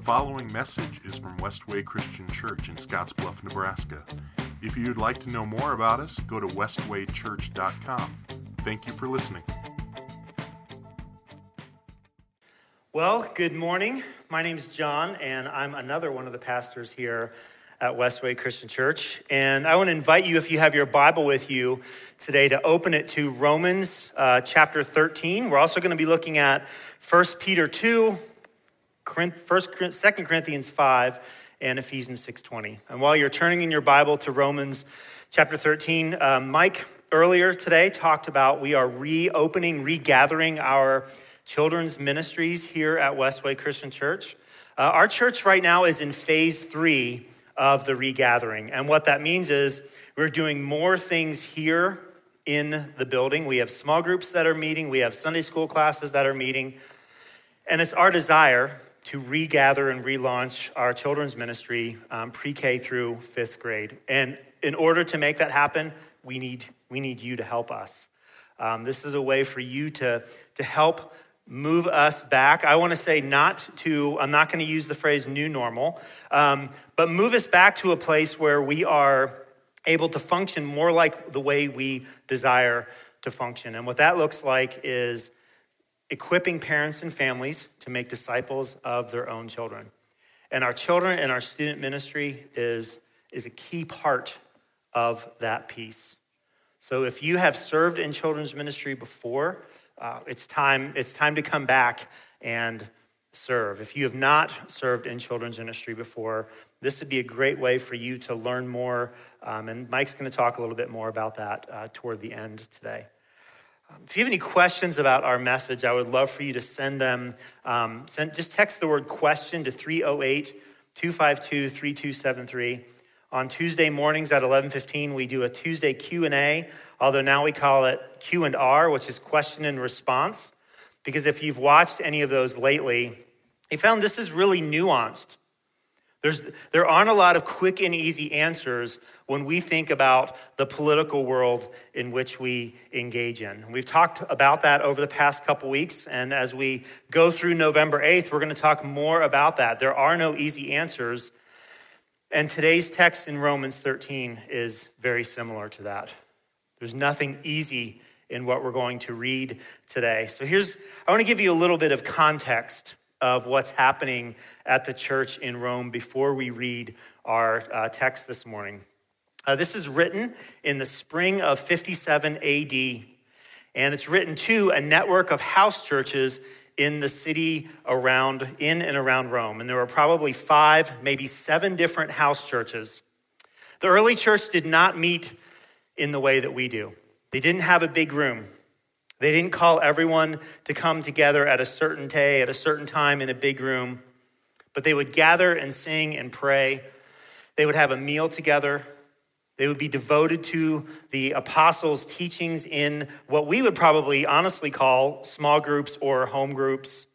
The following message is from Westway Christian Church in Scottsbluff, Nebraska. If you'd like to know more about us, go to westwaychurch.com. Thank you for listening. Well, good morning. My name is John, and I'm another one of the pastors here at Westway Christian Church. And I want to invite you, if you have your Bible with you today, to open it to Romans uh, chapter 13. We're also going to be looking at 1 Peter 2, First, 2 Corinthians 5, and Ephesians 6.20. And while you're turning in your Bible to Romans chapter 13, uh, Mike earlier today talked about we are reopening, regathering our children's ministries here at Westway Christian Church. Uh, our church right now is in phase three of the regathering. And what that means is we're doing more things here in the building. We have small groups that are meeting, we have Sunday school classes that are meeting. And it's our desire to regather and relaunch our children's ministry um, pre K through fifth grade. And in order to make that happen, we need, we need you to help us. Um, this is a way for you to, to help move us back. I want to say not to, I'm not going to use the phrase new normal, um, but move us back to a place where we are able to function more like the way we desire to function. And what that looks like is equipping parents and families to make disciples of their own children. And our children and our student ministry is, is a key part of that piece. So if you have served in children's ministry before, uh, it's, time, it's time to come back and serve. If you have not served in children's ministry before, this would be a great way for you to learn more. Um, and Mike's going to talk a little bit more about that uh, toward the end today. Um, if you have any questions about our message, I would love for you to send them. Um, send, just text the word question to 308 252 3273. On Tuesday mornings at 11:15, we do a Tuesday Q&A, although now we call it Q and R, which is question and response. Because if you've watched any of those lately, you found this is really nuanced. There's, there aren't a lot of quick and easy answers when we think about the political world in which we engage in. We've talked about that over the past couple weeks, and as we go through November 8th, we're going to talk more about that. There are no easy answers, and today's text in Romans 13 is very similar to that. There's nothing easy in what we're going to read today. So here's, I want to give you a little bit of context of what's happening at the church in Rome before we read our uh, text this morning. Uh, this is written in the spring of 57 AD, and it's written to a network of house churches in the city around, in and around Rome. And there were probably five, maybe seven different house churches. The early church did not meet in the way that we do. They didn't have a big room. They didn't call everyone to come together at a certain day, at a certain time in a big room, but they would gather and sing and pray. They would have a meal together. They would be devoted to the apostles' teachings in what we would probably honestly call small groups or home groups.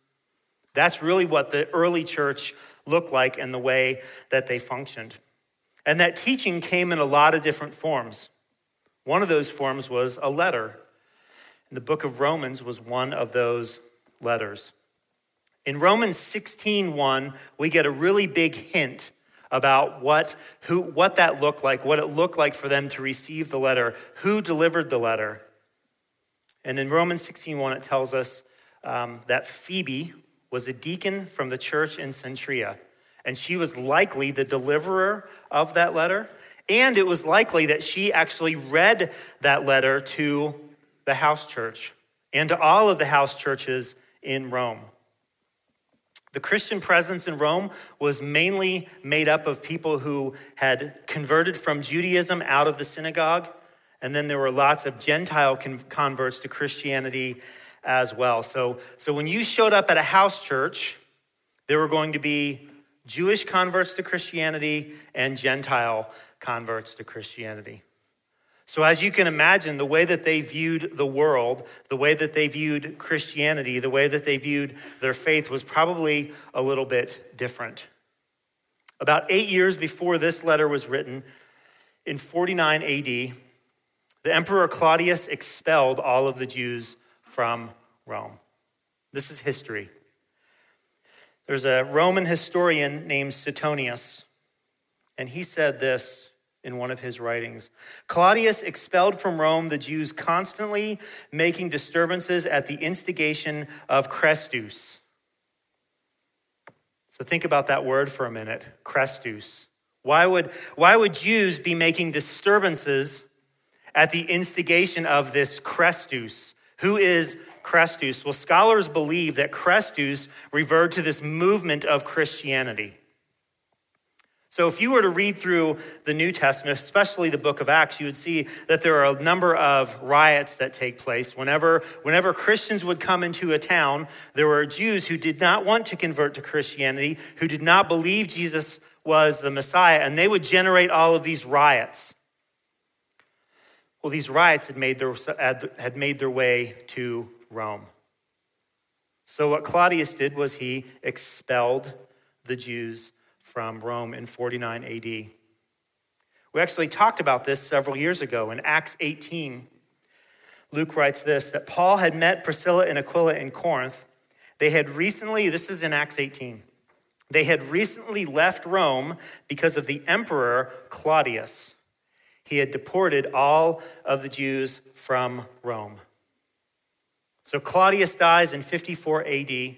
That's really what the early church looked like and the way that they functioned. And that teaching came in a lot of different forms. One of those forms was a letter. And the book of Romans was one of those letters. In Romans 16:1, we get a really big hint about what, who, what that looked like, what it looked like for them to receive the letter, who delivered the letter. And in Romans 16:1, it tells us um, that Phoebe was a deacon from the church in Cenchrea, and she was likely the deliverer of that letter. And it was likely that she actually read that letter to the house church and to all of the house churches in Rome. The Christian presence in Rome was mainly made up of people who had converted from Judaism out of the synagogue, and then there were lots of Gentile converts to Christianity as well. So, so when you showed up at a house church, there were going to be Jewish converts to Christianity and Gentile converts to Christianity. So, as you can imagine, the way that they viewed the world, the way that they viewed Christianity, the way that they viewed their faith was probably a little bit different. About eight years before this letter was written, in 49 AD, the Emperor Claudius expelled all of the Jews from Rome. This is history. There's a Roman historian named Suetonius, and he said this in one of his writings Claudius expelled from Rome the Jews constantly making disturbances at the instigation of Chrestus. So think about that word for a minute Chrestus. Why would, why would Jews be making disturbances at the instigation of this Chrestus? Who is Chrestus? Well, scholars believe that Chrestus referred to this movement of Christianity. So, if you were to read through the New Testament, especially the book of Acts, you would see that there are a number of riots that take place. Whenever, whenever Christians would come into a town, there were Jews who did not want to convert to Christianity, who did not believe Jesus was the Messiah, and they would generate all of these riots. Well, these riots had made their, had made their way to Rome. So, what Claudius did was he expelled the Jews from Rome in 49 AD. We actually talked about this several years ago in Acts 18. Luke writes this that Paul had met Priscilla and Aquila in Corinth. They had recently, this is in Acts 18, they had recently left Rome because of the emperor Claudius. He had deported all of the Jews from Rome. So Claudius dies in 54 AD.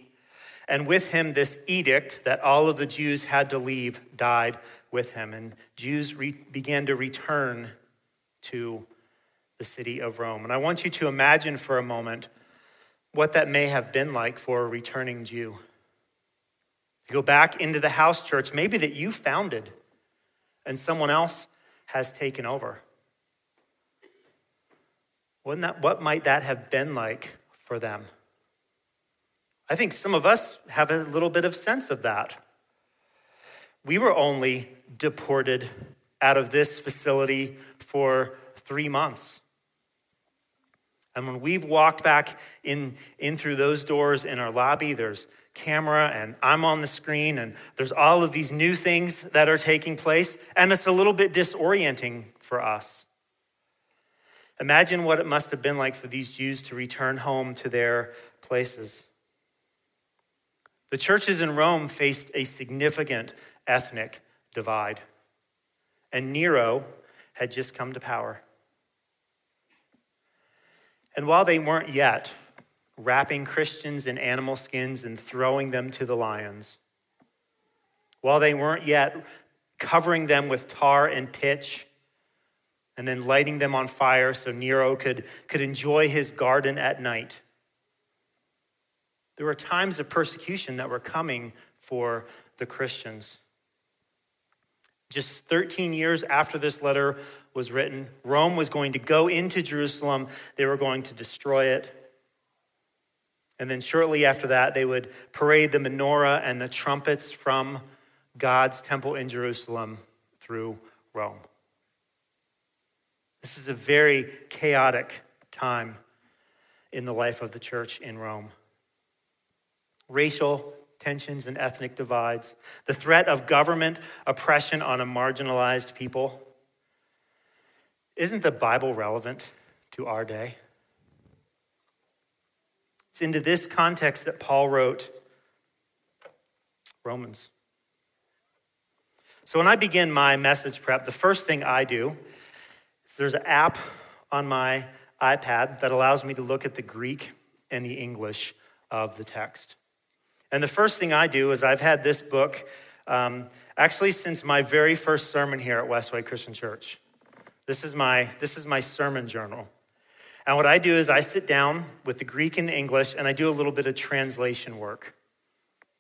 And with him, this edict that all of the Jews had to leave died with him. And Jews re- began to return to the city of Rome. And I want you to imagine for a moment what that may have been like for a returning Jew. To go back into the house church, maybe that you founded and someone else has taken over. Wouldn't that, what might that have been like for them? I think some of us have a little bit of sense of that. We were only deported out of this facility for three months. And when we've walked back in, in through those doors in our lobby, there's camera and I'm on the screen and there's all of these new things that are taking place. And it's a little bit disorienting for us. Imagine what it must have been like for these Jews to return home to their places. The churches in Rome faced a significant ethnic divide, and Nero had just come to power. And while they weren't yet wrapping Christians in animal skins and throwing them to the lions, while they weren't yet covering them with tar and pitch and then lighting them on fire so Nero could, could enjoy his garden at night, there were times of persecution that were coming for the Christians. Just 13 years after this letter was written, Rome was going to go into Jerusalem. They were going to destroy it. And then shortly after that, they would parade the menorah and the trumpets from God's temple in Jerusalem through Rome. This is a very chaotic time in the life of the church in Rome racial tensions and ethnic divides, the threat of government oppression on a marginalized people. Isn't the Bible relevant to our day? It's into this context that Paul wrote Romans. So when I begin my message prep, the first thing I do is there's an app on my iPad that allows me to look at the Greek and the English of the text. And the first thing I do is I've had this book um, actually since my very first sermon here at Westway Christian Church. This is my this is my sermon journal. And what I do is I sit down with the Greek and the English and I do a little bit of translation work.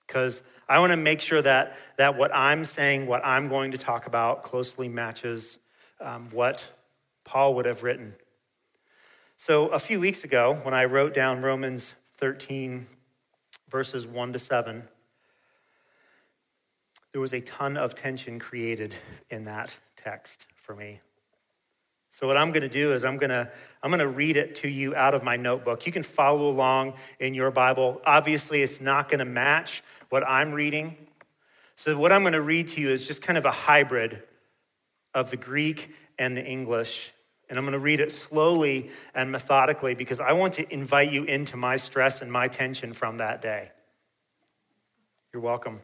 Because I want to make sure that, that what I'm saying, what I'm going to talk about, closely matches um, what Paul would have written. So a few weeks ago, when I wrote down Romans 13, verses 1 to 7, there was a ton of tension created in that text for me. So what I'm going to do is I'm going to I'm going to read it to you out of my notebook. You can follow along in your Bible. Obviously, it's not going to match what I'm reading. So what I'm going to read to you is just kind of a hybrid of the Greek and the English. And I'm going to read it slowly and methodically because I want to invite you into my stress and my tension from that day. You You're welcome.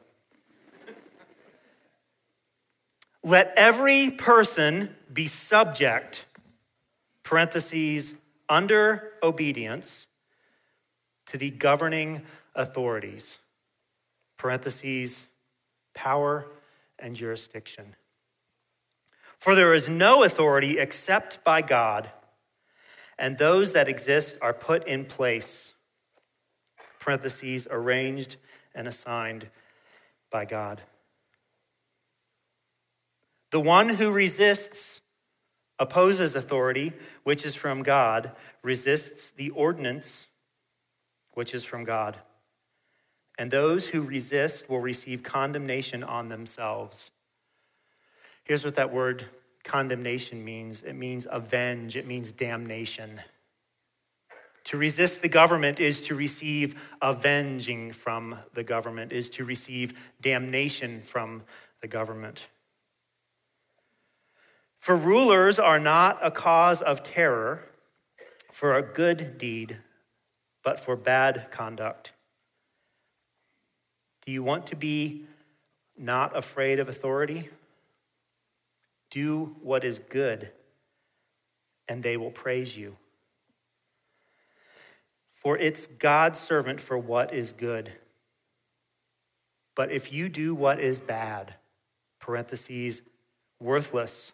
Let every person be subject, parentheses, under obedience to the governing authorities, parentheses, power and jurisdiction. For there is no authority except by God, and those that exist are put in place, parentheses, arranged and assigned by God. The one who resists, opposes authority, which is from God, resists the ordinance, which is from God. And those who resist will receive condemnation on themselves. Here's what that word condemnation means it means avenge, it means damnation. To resist the government is to receive avenging from the government, is to receive damnation from the government. For rulers are not a cause of terror for a good deed, but for bad conduct. Do you want to be not afraid of authority? Do what is good, and they will praise you. For it's God's servant for what is good. But if you do what is bad, parentheses, worthless,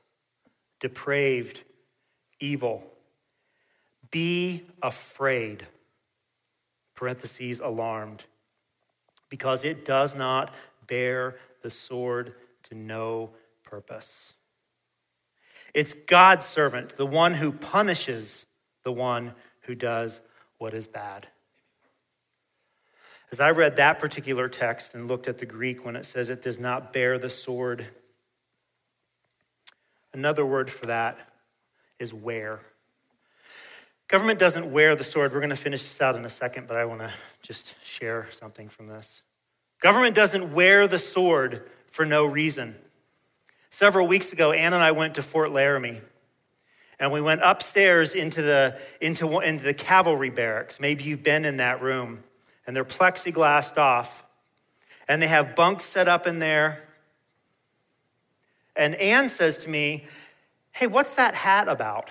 depraved, evil, be afraid, parentheses, alarmed, because it does not bear the sword to no purpose. It's God's servant, the one who punishes the one who does what is bad. As I read that particular text and looked at the Greek when it says it does not bear the sword, another word for that is wear. Government doesn't wear the sword. We're going to finish this out in a second, but I want to just share something from this. Government doesn't wear the sword for no reason. Several weeks ago, Ann and I went to Fort Laramie. And we went upstairs into the, into, into the cavalry barracks. Maybe you've been in that room. And they're plexiglassed off. And they have bunks set up in there. And Ann says to me, Hey, what's that hat about?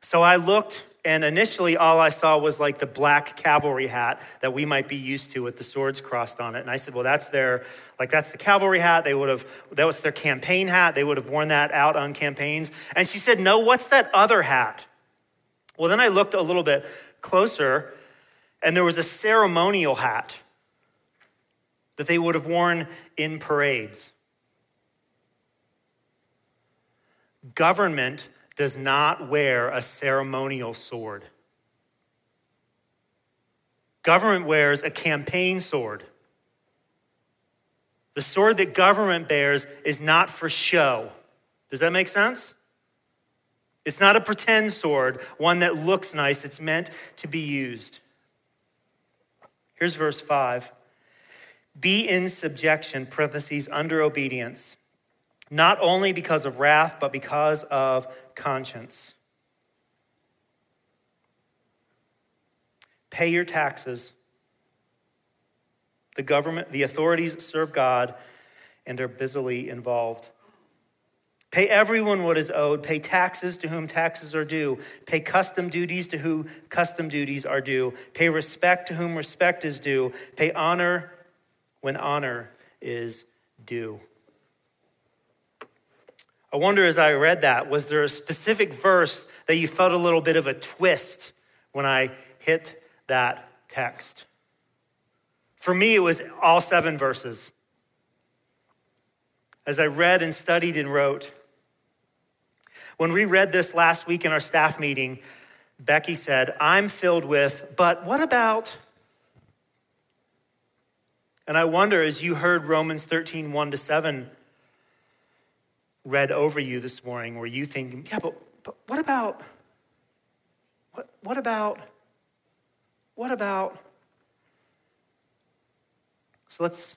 So I looked and initially, all I saw was like the black cavalry hat that we might be used to with the swords crossed on it. And I said, well, that's their, like, that's the cavalry hat. They would have, that was their campaign hat. They would have worn that out on campaigns. And she said, no, what's that other hat? Well, then I looked a little bit closer, and there was a ceremonial hat that they would have worn in parades. Government does not wear a ceremonial sword. Government wears a campaign sword. The sword that government bears is not for show. Does that make sense? It's not a pretend sword, one that looks nice. It's meant to be used. Here's verse 5 Be in subjection, parentheses, under obedience not only because of wrath, but because of conscience. Pay your taxes. The government, the authorities serve God and are busily involved. Pay everyone what is owed. Pay taxes to whom taxes are due. Pay custom duties to whom custom duties are due. Pay respect to whom respect is due. Pay honor when honor is due. I wonder as I read that, was there a specific verse that you felt a little bit of a twist when I hit that text? For me, it was all seven verses. As I read and studied and wrote, when we read this last week in our staff meeting, Becky said, I'm filled with, but what about? And I wonder as you heard Romans 13, 1 to 7 read over you this morning where you think, yeah, but, but what about, what, what about, what about? So let's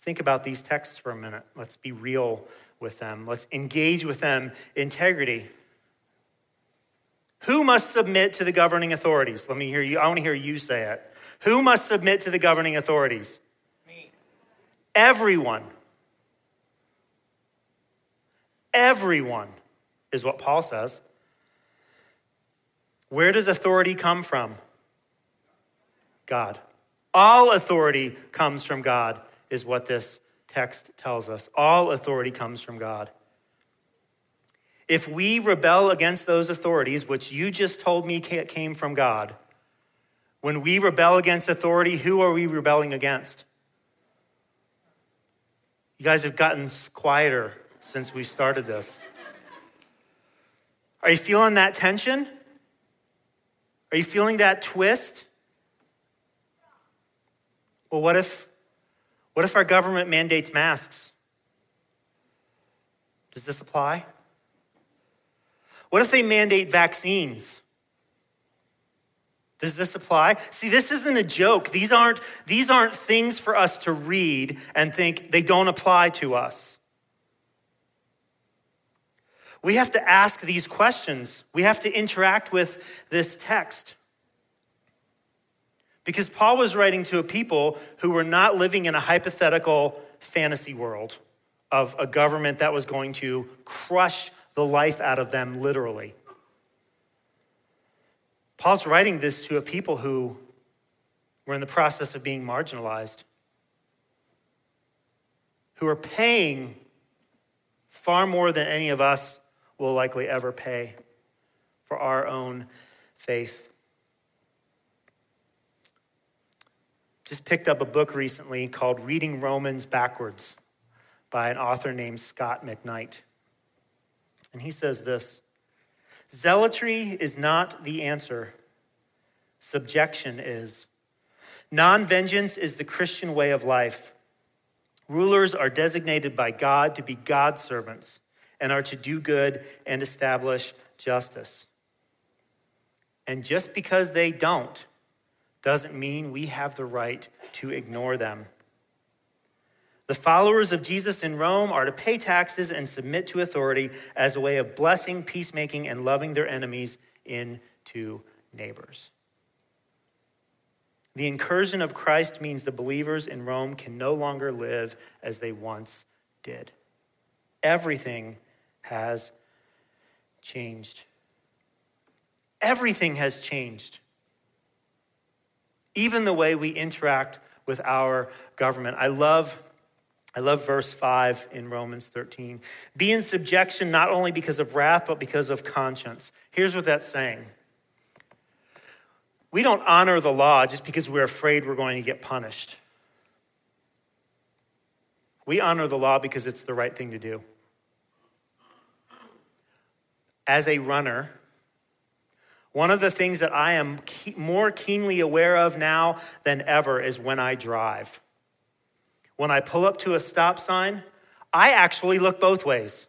think about these texts for a minute. Let's be real with them. Let's engage with them integrity. Who must submit to the governing authorities? Let me hear you. I want to hear you say it. Who must submit to the governing authorities? Me. Everyone. Everyone is what Paul says. Where does authority come from? God. All authority comes from God, is what this text tells us. All authority comes from God. If we rebel against those authorities, which you just told me came from God, when we rebel against authority, who are we rebelling against? You guys have gotten quieter since we started this. Are you feeling that tension? Are you feeling that twist? Well, what if what if our government mandates masks? Does this apply? What if they mandate vaccines? Does this apply? See, this isn't a joke. These aren't, these aren't things for us to read and think they don't apply to us. We have to ask these questions. We have to interact with this text. Because Paul was writing to a people who were not living in a hypothetical fantasy world of a government that was going to crush the life out of them literally. Paul's writing this to a people who were in the process of being marginalized, who are paying far more than any of us will likely ever pay for our own faith. Just picked up a book recently called Reading Romans Backwards by an author named Scot McKnight. And he says this Zealotry is not the answer, subjection is. Non vengeance is the Christian way of life. Rulers are designated by God to be God's servants and are to do good and establish justice. And just because they don't doesn't mean we have the right to ignore them. The followers of Jesus in Rome are to pay taxes and submit to authority as a way of blessing, peacemaking, and loving their enemies into neighbors. The incursion of Christ means the believers in Rome can no longer live as they once did. Everything has changed. Everything has changed. Even the way we interact with our government. I love I love verse 5 in Romans 13. Be in subjection not only because of wrath, but because of conscience. Here's what that's saying we don't honor the law just because we're afraid we're going to get punished. We honor the law because it's the right thing to do. As a runner, one of the things that I am more keenly aware of now than ever is when I drive. When I pull up to a stop sign, I actually look both ways.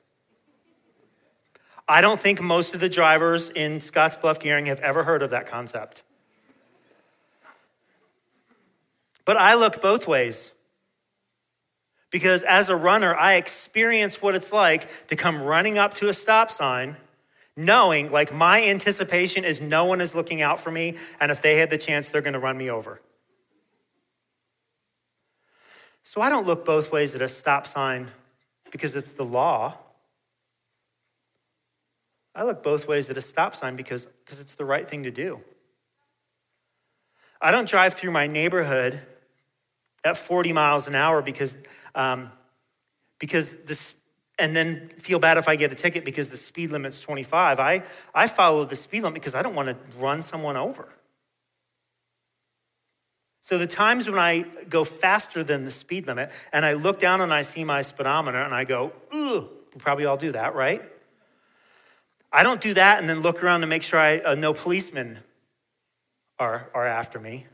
I don't think most of the drivers in Scottsbluff Gering have ever heard of that concept. But I look both ways. Because as a runner, I experience what it's like to come running up to a stop sign, knowing, like, my anticipation is no one is looking out for me, and if they had the chance, they're gonna run me over. So I don't look both ways at a stop sign because it's the law. I look both ways at a stop sign because, because it's the right thing to do. I don't drive through my neighborhood at 40 miles an hour because, um, because this, and then feel bad if I get a ticket because the speed limit's 25. I, I follow the speed limit because I don't want to run someone over. So the times when I go faster than the speed limit and I look down and I see my speedometer and I go, ooh, we probably all do that, right? I don't do that and then look around to make sure I, uh, no policemen are, are after me.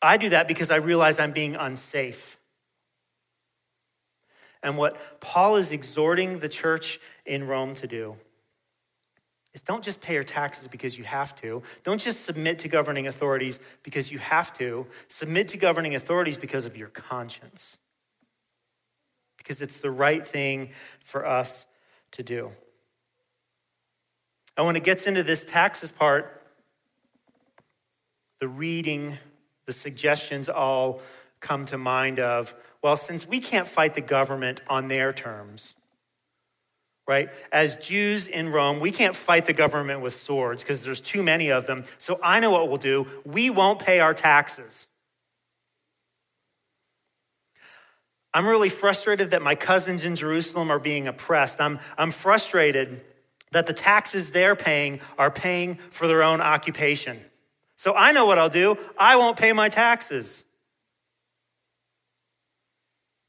I do that because I realize I'm being unsafe. And what Paul is exhorting the church in Rome to do is don't just pay your taxes because you have to. Don't just submit to governing authorities because you have to. Submit to governing authorities because of your conscience. Because it's the right thing for us to do. And when it gets into this taxes part, the reading, the suggestions all come to mind of, well, since we can't fight the government on their terms, right? As Jews in Rome, we can't fight the government with swords because there's too many of them. So I know what we'll do. We won't pay our taxes. I'm really frustrated that my cousins in Jerusalem are being oppressed. I'm, I'm frustrated that the taxes they're paying are paying for their own occupation. So I know what I'll do. I won't pay my taxes.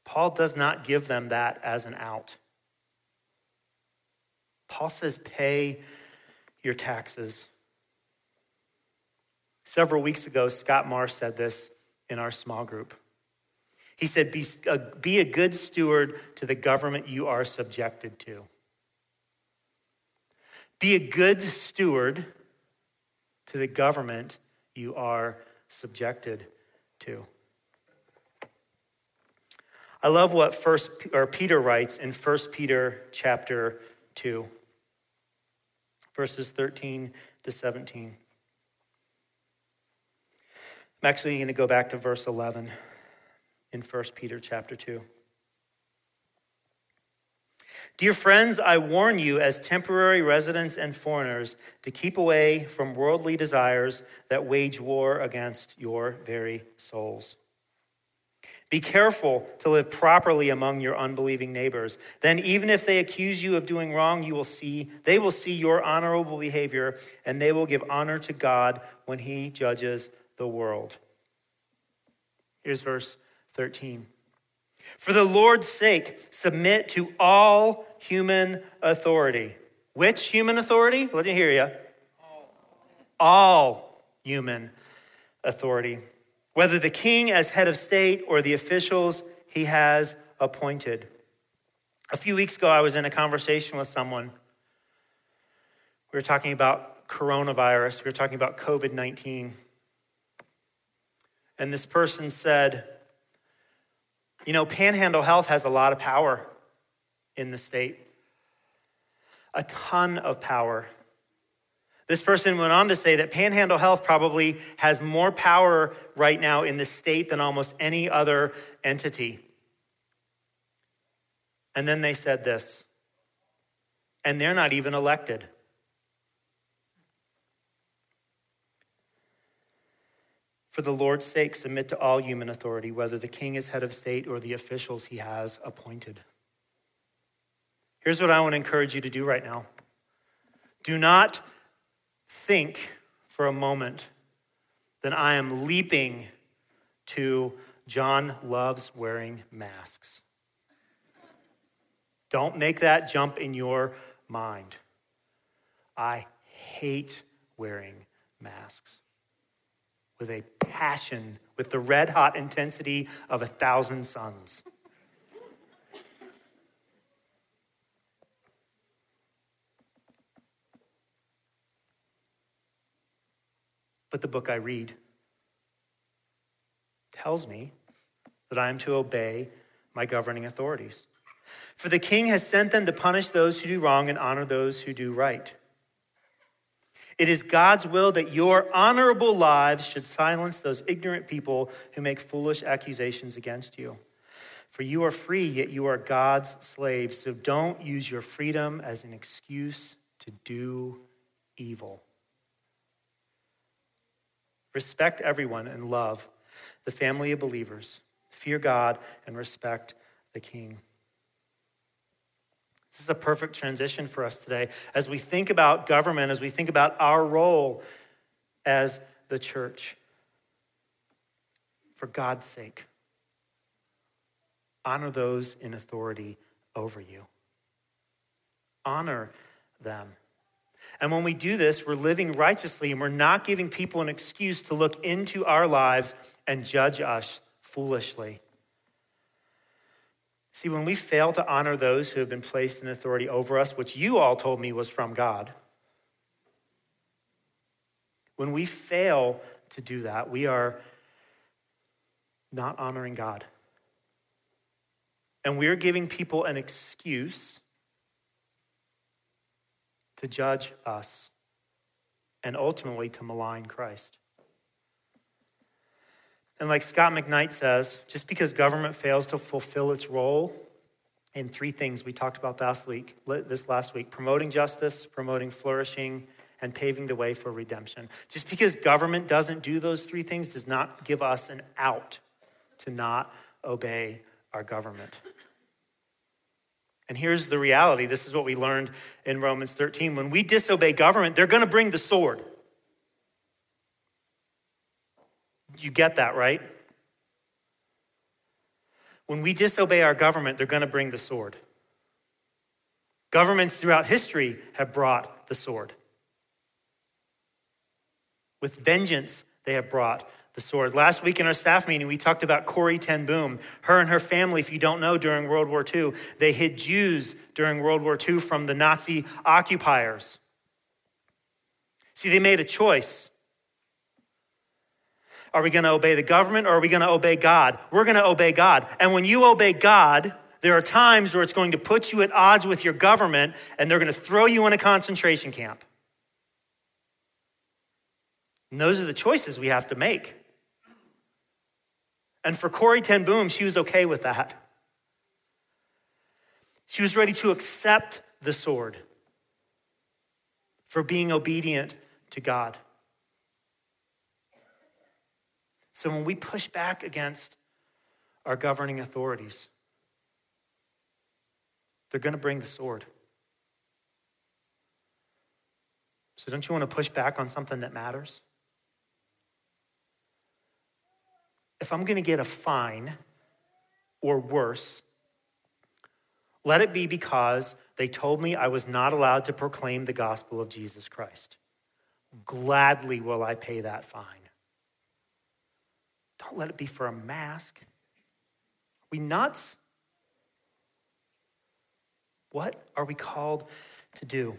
Paul does not give them that as an out. Paul says, pay your taxes. Several weeks ago, Scott Marr said this in our small group. He said, be a, be a good steward to the government you are subjected to. Be a good steward to the government you are subjected to. I love what first or Peter writes in 1 Peter chapter 2 verses 13 to 17. I'm actually going to go back to verse 11 in 1 Peter chapter 2. Dear friends, I warn you as temporary residents and foreigners to keep away from worldly desires that wage war against your very souls. Be careful to live properly among your unbelieving neighbors. Then even if they accuse you of doing wrong, you will see they will see your honorable behavior and they will give honor to God when he judges the world. Here's verse 13. For the Lord's sake, submit to all human authority. Which human authority? Let me hear you. All human authority. Whether the king as head of state or the officials he has appointed. A few weeks ago, I was in a conversation with someone. We were talking about coronavirus, we were talking about COVID 19. And this person said, you know, Panhandle Health has a lot of power in the state, a ton of power. This person went on to say that Panhandle Health probably has more power right now in the state than almost any other entity. And then they said this, and they're not even elected. For the Lord's sake, submit to all human authority, whether the king is head of state or the officials he has appointed. Here's what I want to encourage you to do right now do not think for a moment that I am leaping to John loves wearing masks. Don't make that jump in your mind. I hate wearing masks with a passion, with the red hot intensity of a thousand suns. But the book I read tells me that I am to obey my governing authorities. For the king has sent them to punish those who do wrong and honor those who do right. It is God's will that your honorable lives should silence those ignorant people who make foolish accusations against you. For you are free, yet you are God's slaves. So don't use your freedom as an excuse to do evil. Respect everyone and love the family of believers. Fear God and respect the king. This is a perfect transition for us today as we think about government, as we think about our role as the church. For God's sake, honor those in authority over you. Honor them. And when we do this, we're living righteously and we're not giving people an excuse to look into our lives and judge us foolishly. See, when we fail to honor those who have been placed in authority over us, which you all told me was from God, when we fail to do that, we are not honoring God. And we're giving people an excuse to judge us and ultimately to malign Christ. And like Scot McKnight says, just because government fails to fulfill its role in three things we talked about last week, this last week promoting justice, promoting flourishing, and paving the way for redemption. Just because government doesn't do those three things does not give us an out to not obey our government. And here's the reality this is what we learned in Romans 13. When we disobey government, they're going to bring the sword. You get that, right? When we disobey our government, they're going to bring the sword. Governments throughout history have brought the sword. With vengeance, they have brought the sword. Last week in our staff meeting, we talked about Corrie Ten Boom. Her and her family, if you don't know, during World War II, they hid Jews during World War II from the Nazi occupiers. See, they made a choice. Are we going to obey the government or are we going to obey God? We're going to obey God. And when you obey God, there are times where it's going to put you at odds with your government and they're going to throw you in a concentration camp. And those are the choices we have to make. And for Corrie Ten Boom, she was okay with that. She was ready to accept the sword for being obedient to God. So when we push back against our governing authorities, they're going to bring the sword. So don't you want to push back on something that matters? If I'm going to get a fine or worse, let it be because they told me I was not allowed to proclaim the gospel of Jesus Christ. Gladly will I pay that fine. Don't let it be for a mask. Are we nuts? What are we called to do?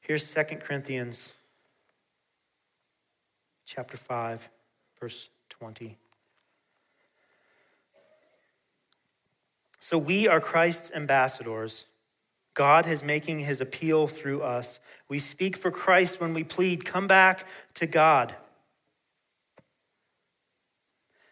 Here's 2 Corinthians chapter 5 verse 20. So we are Christ's ambassadors. God is making his appeal through us. We speak for Christ when we plead, come back to God.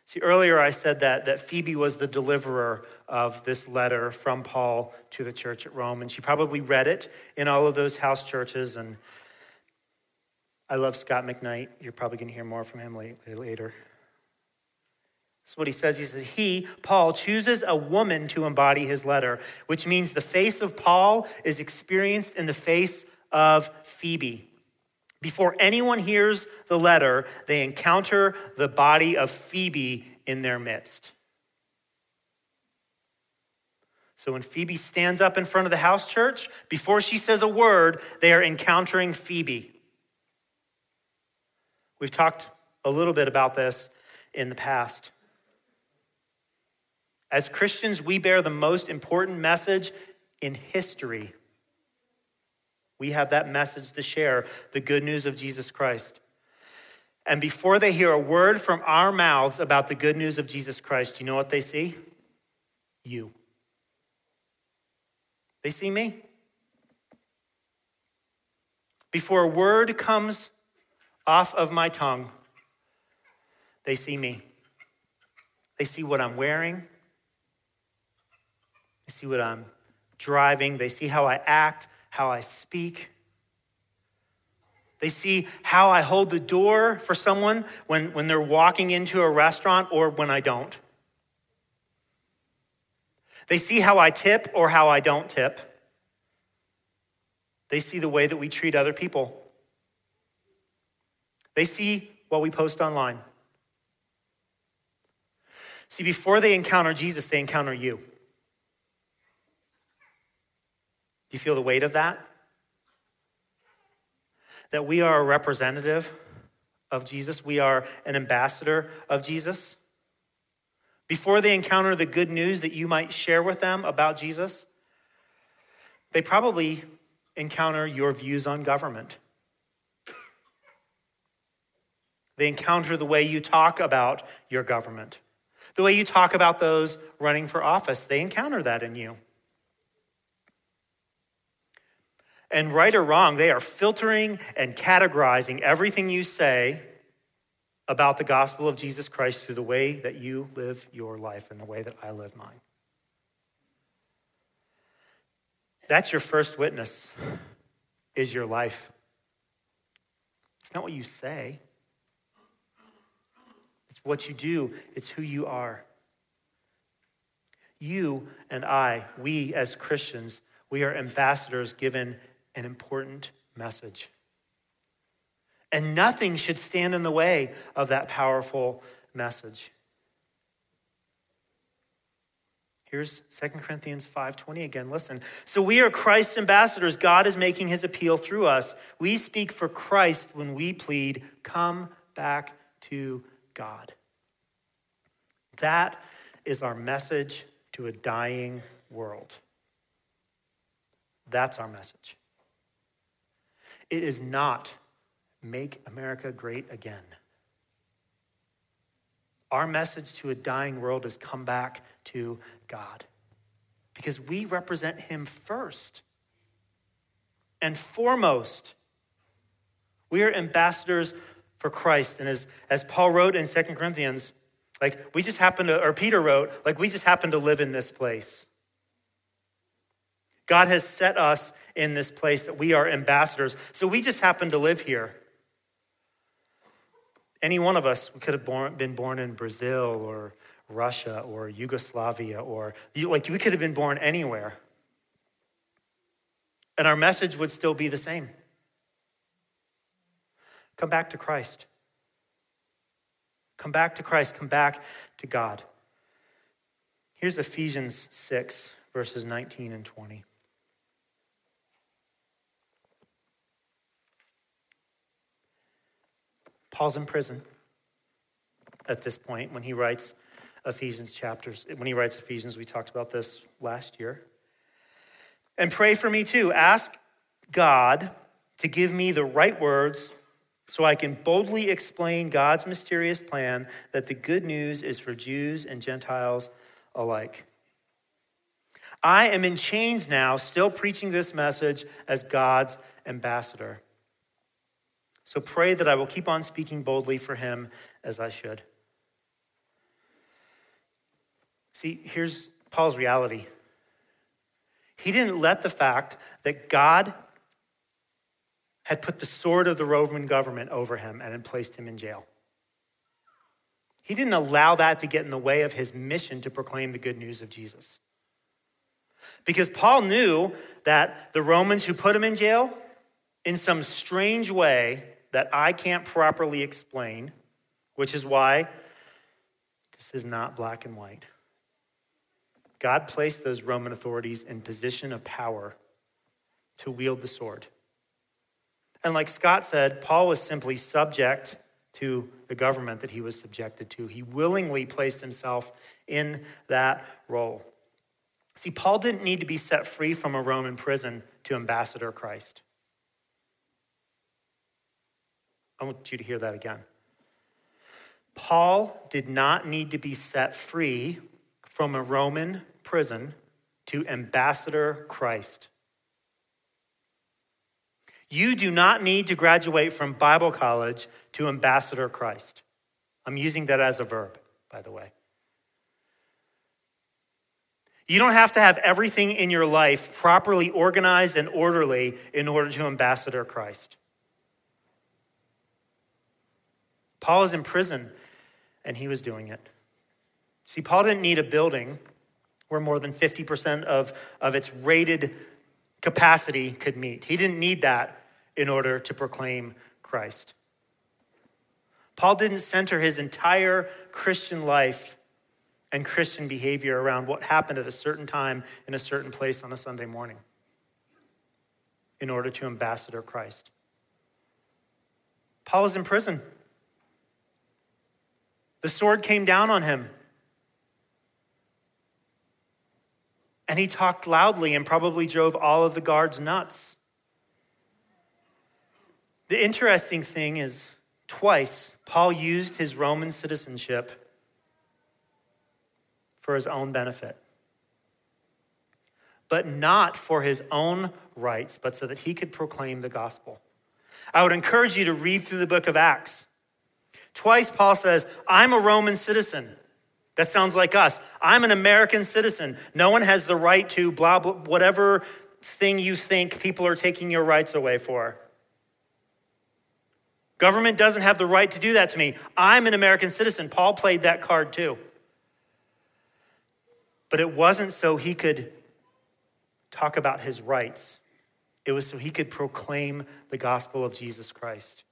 See, earlier I said that, that Phoebe was the deliverer of this letter from Paul to the church at Rome, and she probably read it in all of those house churches. And I love Scot McKnight. You're probably going to hear more from him later. That's what he says. He says, He, Paul, chooses a woman to embody his letter, which means the face of Paul is experienced in the face of Phoebe. Before anyone hears the letter, they encounter the body of Phoebe in their midst. So when Phoebe stands up in front of the house church, before she says a word, they are encountering Phoebe. We've talked a little bit about this in the past. As Christians, we bear the most important message in history we have that message to share the good news of Jesus Christ. And before they hear a word from our mouths about the good news of Jesus Christ, you know what they see? You. They see me. Before a word comes off of my tongue, they see me. They see what I'm wearing. They see what I'm driving. They see how I act how I speak. They see how I hold the door for someone when, when they're walking into a restaurant or when I don't. They see how I tip or how I don't tip. They see the way that we treat other people. They see what we post online. See, before they encounter Jesus, they encounter you. Do you feel the weight of that? That we are a representative of Jesus, we are an ambassador of Jesus. Before they encounter the good news that you might share with them about Jesus, they probably encounter your views on government. They encounter the way you talk about your government, the way you talk about those running for office. They encounter that in you. And right or wrong, they are filtering and categorizing everything you say about the gospel of Jesus Christ through the way that you live your life and the way that I live mine. That's your first witness, is your life. It's not what you say, it's what you do, it's who you are. You and I, we as Christians, we are ambassadors given an important message. And nothing should stand in the way of that powerful message. Here's 2 Corinthians 5:20 again. Listen. So we are Christ's ambassadors. God is making his appeal through us. We speak for Christ when we plead, "Come back to God." That is our message to a dying world. That's our message. It is not make America great again. Our message to a dying world is come back to God because we represent Him first and foremost. We are ambassadors for Christ. And as, as Paul wrote in Second Corinthians, like we just happen to, or Peter wrote, like we just happen to live in this place. God has set us in this place that we are ambassadors. So we just happen to live here. Any one of us could have born, been born in Brazil or Russia or Yugoslavia or like we could have been born anywhere. And our message would still be the same. Come back to Christ. Come back to Christ. Come back to God. Here's Ephesians 6, verses 19 and 20. Paul's in prison at this point when he writes Ephesians chapters. When he writes Ephesians, we talked about this last year. And pray for me too. Ask God to give me the right words so I can boldly explain God's mysterious plan that the good news is for Jews and Gentiles alike. I am in chains now, still preaching this message as God's ambassador. So pray that I will keep on speaking boldly for him as I should. See, here's Paul's reality. He didn't let the fact that God had put the sword of the Roman government over him and had placed him in jail. He didn't allow that to get in the way of his mission to proclaim the good news of Jesus. Because Paul knew that the Romans who put him in jail, in some strange way, that I can't properly explain, which is why this is not black and white. God placed those Roman authorities in position of power to wield the sword. And like Scot said, Paul was simply subject to the government that he was subjected to. He willingly placed himself in that role. See, Paul didn't need to be set free from a Roman prison to ambassador Christ. I want you to hear that again. Paul did not need to be set free from a Roman prison to ambassador Christ. You do not need to graduate from Bible college to ambassador Christ. I'm using that as a verb, by the way. You don't have to have everything in your life properly organized and orderly in order to ambassador Christ. Paul is in prison and he was doing it. See, Paul didn't need a building where more than 50% of, of its rated capacity could meet. He didn't need that in order to proclaim Christ. Paul didn't center his entire Christian life and Christian behavior around what happened at a certain time in a certain place on a Sunday morning in order to ambassador Christ. Paul was in prison. The sword came down on him. And he talked loudly and probably drove all of the guards nuts. The interesting thing is, twice, Paul used his Roman citizenship for his own benefit, but not for his own rights, but so that he could proclaim the gospel. I would encourage you to read through the book of Acts Twice, Paul says, I'm a Roman citizen. That sounds like us. I'm an American citizen. No one has the right to blah, blah, whatever thing you think people are taking your rights away for. Government doesn't have the right to do that to me. I'm an American citizen. Paul played that card too. But it wasn't so he could talk about his rights, it was so he could proclaim the gospel of Jesus Christ.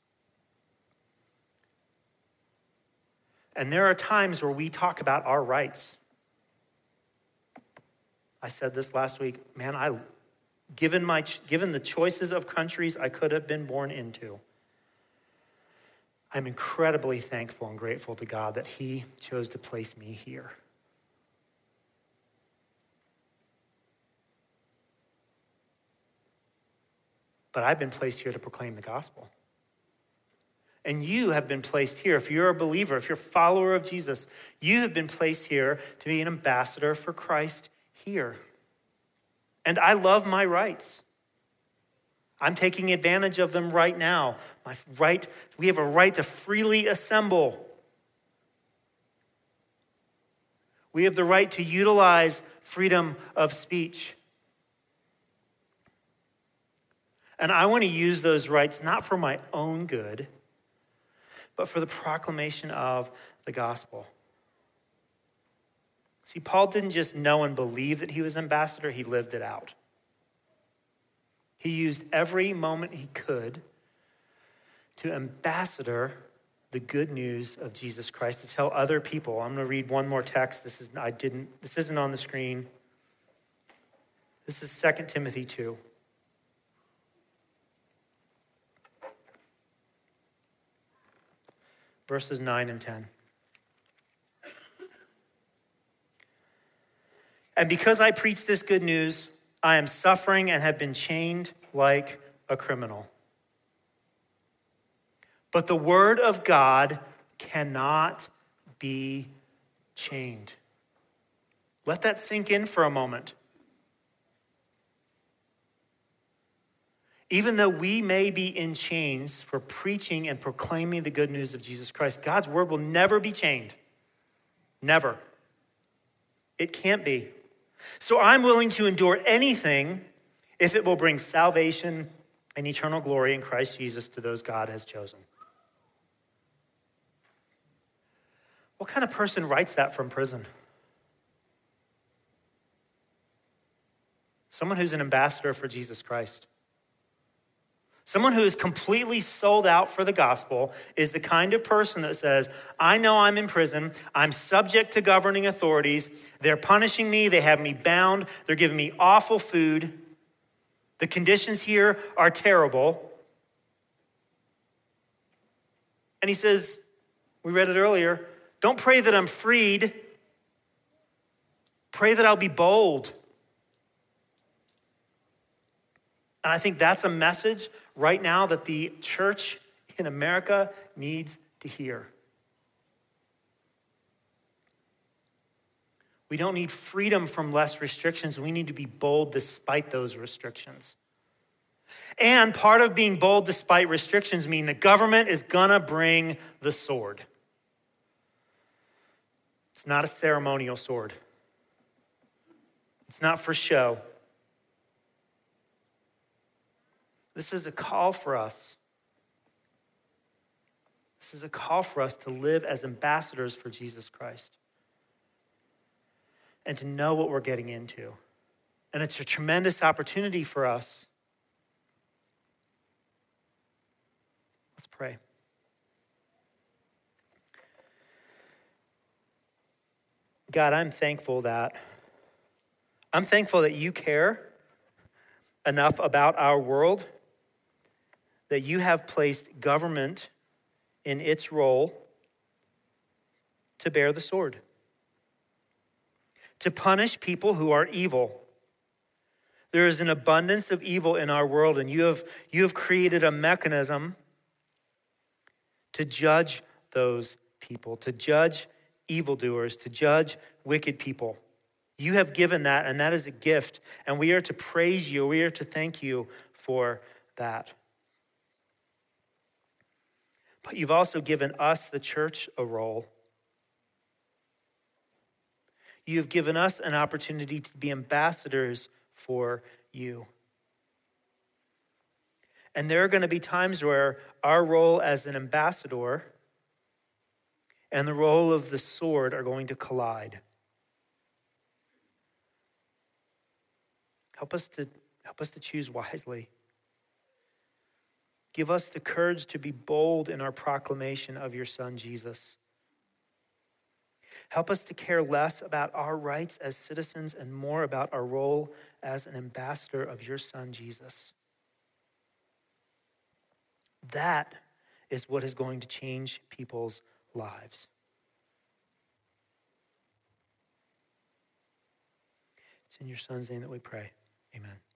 And there are times where we talk about our rights. I said this last week, man, I given my given the choices of countries I could have been born into. I'm incredibly thankful and grateful to God that he chose to place me here. But I've been placed here to proclaim the gospel. And you have been placed here. If you're a believer, if you're a follower of Jesus, you have been placed here to be an ambassador for Christ here. And I love my rights. I'm taking advantage of them right now. My right, we have a right to freely assemble. We have the right to utilize freedom of speech. And I want to use those rights not for my own good but for the proclamation of the gospel. See, Paul didn't just know and believe that he was ambassador, he lived it out. He used every moment he could to ambassador the good news of Jesus Christ to tell other people. I'm going to read one more text. This is I didn't this isn't on the screen. This is 2 Timothy 2. verses 9 and 10. And because I preach this good news, I am suffering and have been chained like a criminal. But the word of God cannot be chained. Let that sink in for a moment. Even though we may be in chains for preaching and proclaiming the good news of Jesus Christ, God's word will never be chained. Never. It can't be. So I'm willing to endure anything if it will bring salvation and eternal glory in Christ Jesus to those God has chosen. What kind of person writes that from prison? Someone who's an ambassador for Jesus Christ. Someone who is completely sold out for the gospel is the kind of person that says, I know I'm in prison. I'm subject to governing authorities. They're punishing me. They have me bound. They're giving me awful food. The conditions here are terrible. And he says, we read it earlier, don't pray that I'm freed. Pray that I'll be bold. And I think that's a message right now that the church in America needs to hear. We don't need freedom from less restrictions. We need to be bold despite those restrictions. And part of being bold despite restrictions mean the government is going to bring the sword. It's not a ceremonial sword. It's not for show. This is a call for us. This is a call for us to live as ambassadors for Jesus Christ and to know what we're getting into. And it's a tremendous opportunity for us. Let's pray. God, I'm thankful that I'm thankful that you care enough about our world that you have placed government in its role to bear the sword, to punish people who are evil. There is an abundance of evil in our world, and you have, you have created a mechanism to judge those people, to judge evildoers, to judge wicked people. You have given that, and that is a gift, and we are to praise you, we are to thank you for that. But you've also given us, the church, a role. You have given us an opportunity to be ambassadors for you. And there are going to be times where our role as an ambassador and the role of the sword are going to collide. Help us to, help us to choose wisely. Give us the courage to be bold in our proclamation of your Son, Jesus. Help us to care less about our rights as citizens and more about our role as an ambassador of your Son, Jesus. That is what is going to change people's lives. It's in your Son's name that we pray. Amen.